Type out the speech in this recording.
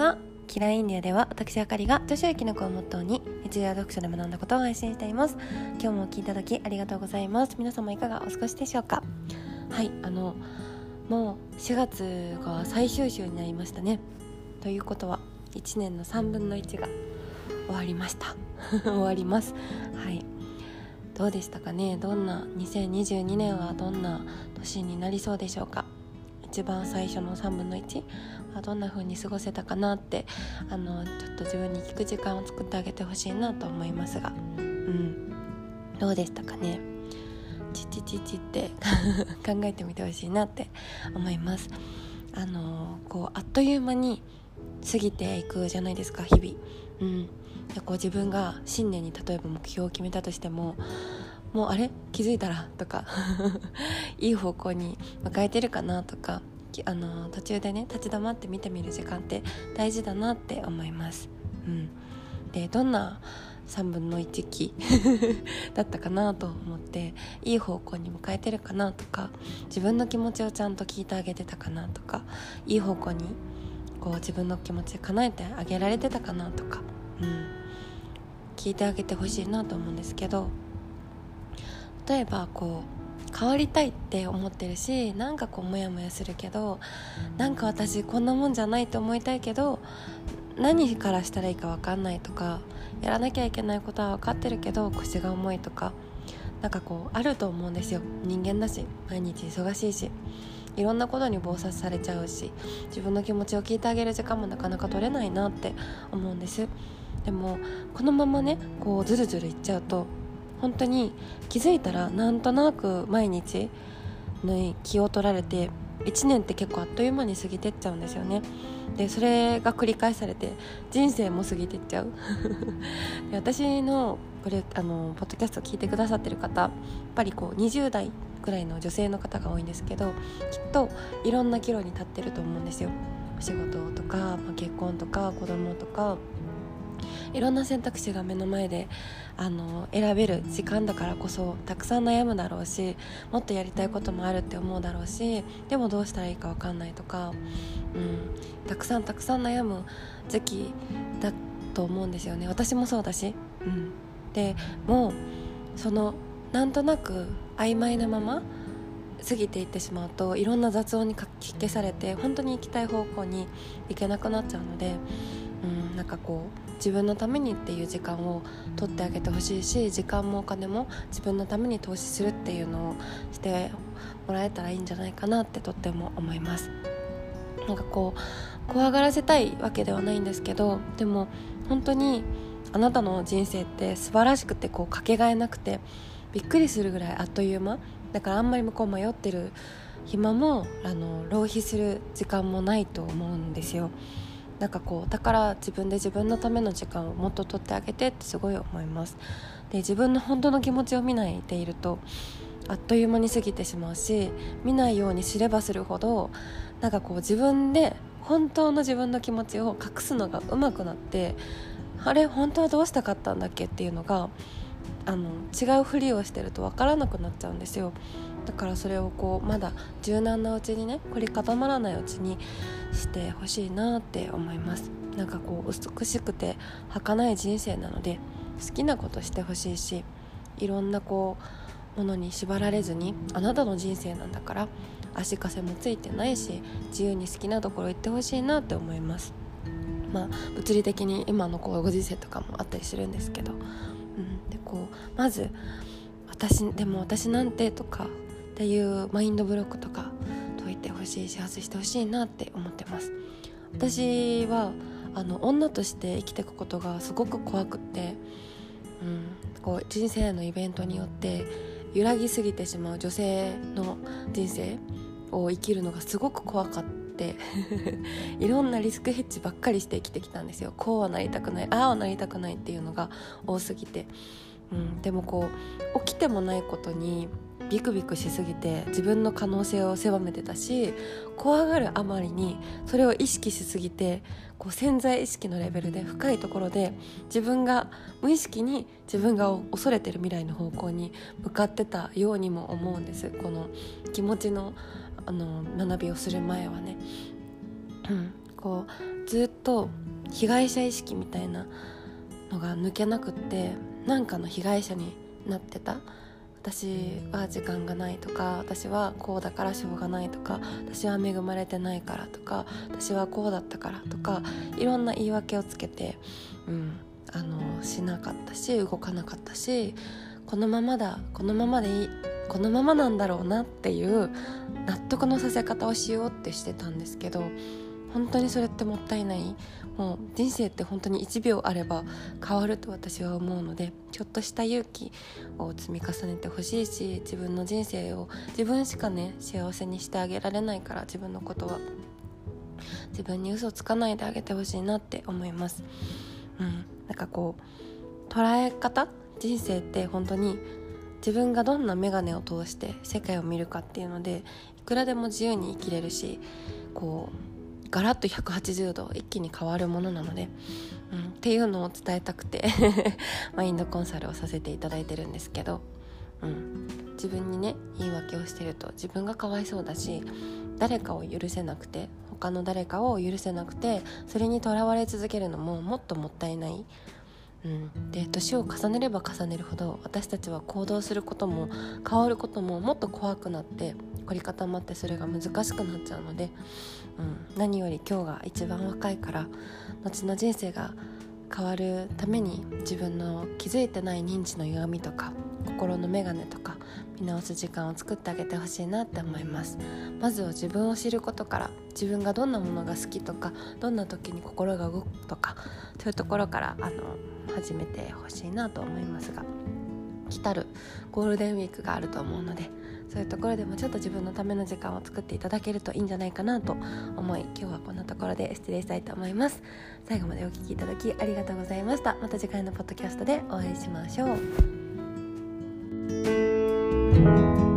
はキラインディアでは私あかりが女子やきのこをモットーに日常読書で学んだことを配信しています。今日もお聴きいただきありがとうございます。皆様いかがお過ごしでしょうか？はいあのもう4月が最終週になりましたね。ということは1年の3分の1が終わりました。終わります。はい。どうでしたかね？どんな2022年はどんな年になりそうでしょうか？一番最初の3分の1はどんな風に過ごせたかなってあのちょっと自分に聞く時間を作ってあげてほしいなと思いますが。うん。どうでしたかね？チチチチって 考えてみてほしいなって思います。あのこうあっという間に過ぎていくじゃないですか日々。うん。でこう自分が新年に例えば目標を決めたとしてももうあれ？気づいたら？とか。いい方向に迎えてるかな？とか。あの途中でね立ち止まって見てみる時間って大事だなって思います。うん、でどんな3分の1期 だったかなと思っていい方向に迎えてるかな？とか。自分の気持ちをちゃんと聞いてあげてたかな？とか。いい方向にこう自分の気持ち叶えてあげられてたかな？とか、うん、聞いてあげてほしいなと思うんですけど。例えばこう変わりたいって思ってるしなんかこうモヤモヤするけどなんか私こんなもんじゃないと思いたいけど何からしたらいいか分かんないとかやらなきゃいけないことは分かってるけど腰が重いとかなんかこうあると思うんですよ。人間だし毎日忙しいしいろんなことに忙殺されちゃうし自分の気持ちを聞いてあげる時間もなかなか取れないなって思うんです。でもこのままねこうズルズルいっちゃうと本当に気づいたらなんとなく毎日に気を取られて1年って結構あっという間に過ぎてっちゃうんですよね。でそれが繰り返されて人生も過ぎてっちゃう。で私のこれあのポッドキャストを聞いてくださってる方やっぱりこう20代くらいの女性の方が多いんですけどきっといろんな岐路に立ってると思うんですよ。お仕事とか、まあ、結婚とか子供とか。いろんな選択肢が目の前であの選べる時間だからこそたくさん悩むだろうしもっとやりたいこともあるって思うだろうしでもどうしたらいいか分かんないとか、うん、たくさんたくさん悩む時期だと思うんですよね私もそうだし。うん、でもそのなんとなく曖昧なまま過ぎていってしまうといろんな雑音にかき消されて本当に行きたい方向に行けなくなっちゃうので、うん、なんかこう自分のためにっていう時間を取ってあげてほしいし時間もお金も自分のために投資するっていうのをしてもらえたらいいんじゃないかなってとっても思います。なんかこう怖がらせたいわけではないんですけどでも本当にあなたの人生って素晴らしくてこうかけがえなくてびっくりするぐらいあっという間。だからあんまり向こう迷ってる暇もあの浪費する時間もないと思うんですよ。なんかこうだから自分で自分のための時間をもっと取ってあげてってすごい思います。で自分の本当の気持ちを見ないでいるとあっという間に過ぎてしまうし見ないようにすればするほどなんかこう自分で本当の自分の気持ちを隠すのが上手くなってあれ本当はどうしたかったんだっけっていうのがあの違うふりをしてると分からなくなっちゃうんですよ。だからそれをこうまだ柔軟なうちにね凝り固まらないうちにしてほしいなって思います。なんかこう美しくて儚い人生なので好きなことしてほしいしいろんなこうものに縛られずにあなたの人生なんだから足かせもついてないし自由に好きなところ行ってほしいなって思います。まあ物理的に今のこうご時世とかもあったりするんですけど、うん、でこうまず私でも私なんてとかっていうマインドブロックとか解いてほしいし外してほしいなって思ってます。私はあの女として生きていくことがすごく怖くって、うん、こう人生のイベントによって揺らぎすぎてしまう女性の人生を生きるのがすごく怖かって いろんなリスクヘッジばっかりして生きてきたんですよ。こうはなりたくないああはなりたくないっていうのが多すぎて、うん、でもこう起きてもないことにビクビクしすぎて自分の可能性を狭めてたし怖がるあまりにそれを意識しすぎてこう潜在意識のレベルで深いところで自分が無意識に自分が恐れてる未来の方向に向かってたようにも思うんです。この気持ちのあの学びをする前はね。うん。こうずっと被害者意識みたいなのが抜けなくって何かの被害者になってた。私は時間がないとか私はこうだからしょうがないとか私は恵まれてないからとか私はこうだったからとかいろんな言い訳をつけて、うん、あのしなかったし動かなかったしこのままだこのままでいいこのままなんだろうなっていう納得のさせ方をしようってしてたんですけど本当にそれってもったいない。もう人生って本当に1秒あれば変わると私は思うのでちょっとした勇気を積み重ねてほしいし自分の人生を自分しかね幸せにしてあげられないから自分のことは。自分に嘘つかないであげてほしいなって思います。うん。なんかこう捉え方？人生って本当に自分がどんな眼鏡を通して世界を見るかっていうのでいくらでも自由に生きれるしこうガラッと180度一気に変わるものなので、うん、っていうのを伝えたくて マインドコンサルをさせていただいてるんですけど、うん、自分にね言い訳をしてると自分がかわいそうだし誰かを許せなくて他の誰かを許せなくてそれにとらわれ続けるのももっともったいない。うん、で年を重ねれば重ねるほど私たちは行動することも変わることももっと怖くなって凝り固まってそれが難しくなっちゃうので、うん、何より今日が一番若いから後の人生が変わるために自分の気づいてない認知の歪みとか心の眼鏡とか見直す時間を作ってあげてほしいなって思います。まずは自分を知ることから自分がどんなものが好きとかどんな時に心が動くとかそういうところからあの始めてほしいなと思いますが来たるゴールデンウィークがあると思うのでそういうところでもちょっと自分のための時間を作っていただけるといいんじゃないかなと思い今日はこんなところで失礼したいと思います。最後までお聴きいただきありがとうございました。また次回のポッドキャストでお会いしましょう。